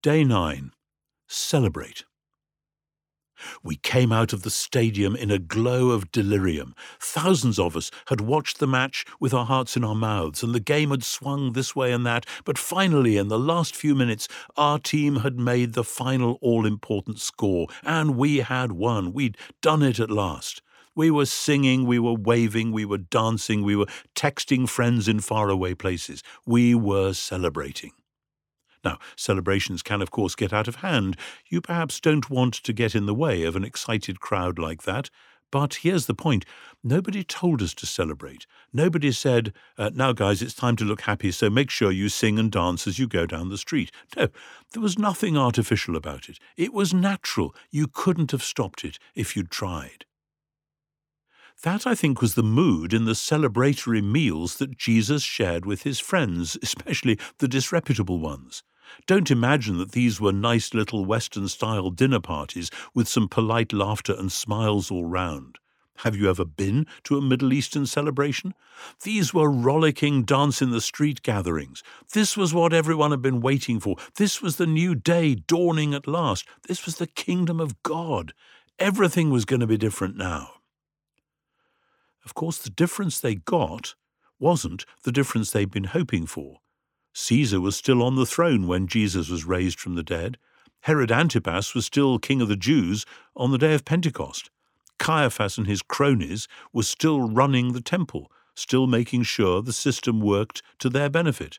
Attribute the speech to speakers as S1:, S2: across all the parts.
S1: Day 9 Celebrate. We came out of the stadium in a glow of delirium. Thousands of us had watched the match with our hearts in our mouths, and the game had swung this way and that. But finally, in the last few minutes, our team had made the final all important score, and we had won. We'd done it at last. We were singing, we were waving, we were dancing, we were texting friends in faraway places. We were celebrating. Now, celebrations can, of course, get out of hand. You perhaps don't want to get in the way of an excited crowd like that. But here's the point nobody told us to celebrate. Nobody said, uh, now, guys, it's time to look happy, so make sure you sing and dance as you go down the street. No, there was nothing artificial about it. It was natural. You couldn't have stopped it if you'd tried. That, I think, was the mood in the celebratory meals that Jesus shared with his friends, especially the disreputable ones. Don't imagine that these were nice little Western style dinner parties with some polite laughter and smiles all round. Have you ever been to a Middle Eastern celebration? These were rollicking dance in the street gatherings. This was what everyone had been waiting for. This was the new day dawning at last. This was the kingdom of God. Everything was going to be different now. Of course, the difference they got wasn't the difference they'd been hoping for. Caesar was still on the throne when Jesus was raised from the dead. Herod Antipas was still king of the Jews on the day of Pentecost. Caiaphas and his cronies were still running the temple, still making sure the system worked to their benefit.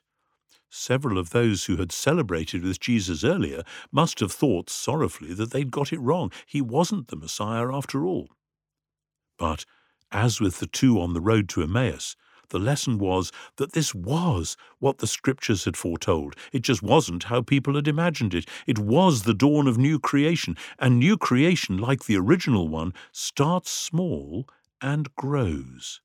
S1: Several of those who had celebrated with Jesus earlier must have thought sorrowfully that they'd got it wrong. He wasn't the Messiah after all. But as with the two on the road to Emmaus, the lesson was that this was what the scriptures had foretold. It just wasn't how people had imagined it. It was the dawn of new creation, and new creation, like the original one, starts small and grows.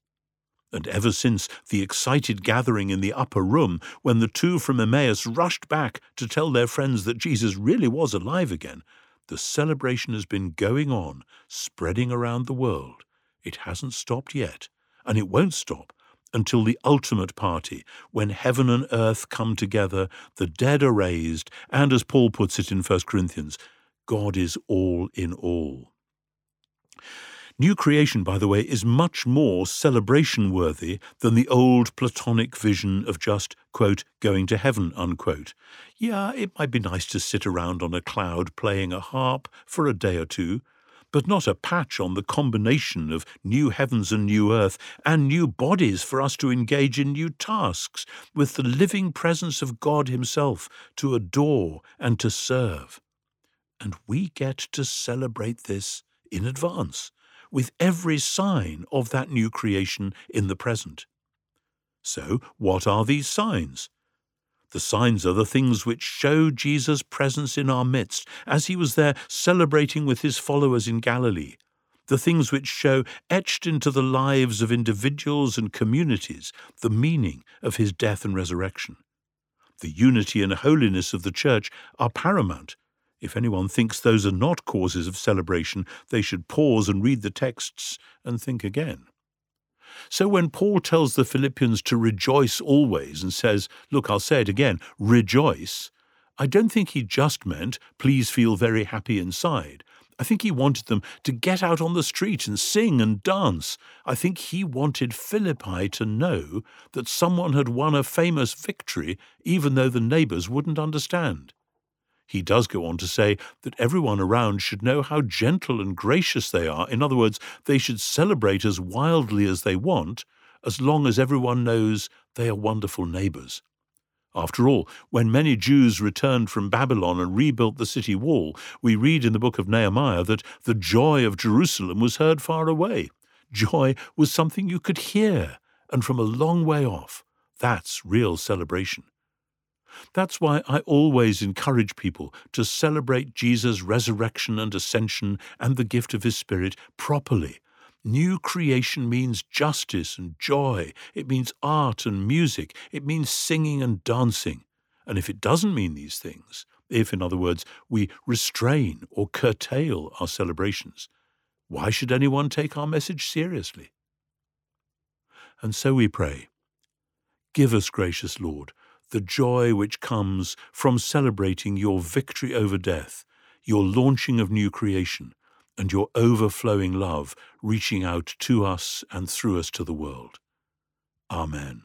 S1: And ever since the excited gathering in the upper room, when the two from Emmaus rushed back to tell their friends that Jesus really was alive again, the celebration has been going on, spreading around the world. It hasn't stopped yet, and it won't stop until the ultimate party, when heaven and earth come together, the dead are raised, and as Paul puts it in 1 Corinthians, God is all in all. New creation, by the way, is much more celebration worthy than the old Platonic vision of just, quote, going to heaven, unquote. Yeah, it might be nice to sit around on a cloud playing a harp for a day or two, but not a patch on the combination of new heavens and new earth and new bodies for us to engage in new tasks with the living presence of God Himself to adore and to serve. And we get to celebrate this in advance, with every sign of that new creation in the present. So, what are these signs? The signs are the things which show Jesus' presence in our midst as he was there celebrating with his followers in Galilee. The things which show, etched into the lives of individuals and communities, the meaning of his death and resurrection. The unity and holiness of the Church are paramount. If anyone thinks those are not causes of celebration, they should pause and read the texts and think again. So when Paul tells the Philippians to rejoice always and says, Look, I'll say it again, rejoice, I don't think he just meant, please feel very happy inside. I think he wanted them to get out on the street and sing and dance. I think he wanted Philippi to know that someone had won a famous victory, even though the neighbours wouldn't understand. He does go on to say that everyone around should know how gentle and gracious they are. In other words, they should celebrate as wildly as they want, as long as everyone knows they are wonderful neighbours. After all, when many Jews returned from Babylon and rebuilt the city wall, we read in the book of Nehemiah that the joy of Jerusalem was heard far away. Joy was something you could hear, and from a long way off. That's real celebration. That's why I always encourage people to celebrate Jesus' resurrection and ascension and the gift of his Spirit properly. New creation means justice and joy. It means art and music. It means singing and dancing. And if it doesn't mean these things, if, in other words, we restrain or curtail our celebrations, why should anyone take our message seriously? And so we pray. Give us, gracious Lord, the joy which comes from celebrating your victory over death, your launching of new creation, and your overflowing love reaching out to us and through us to the world. Amen.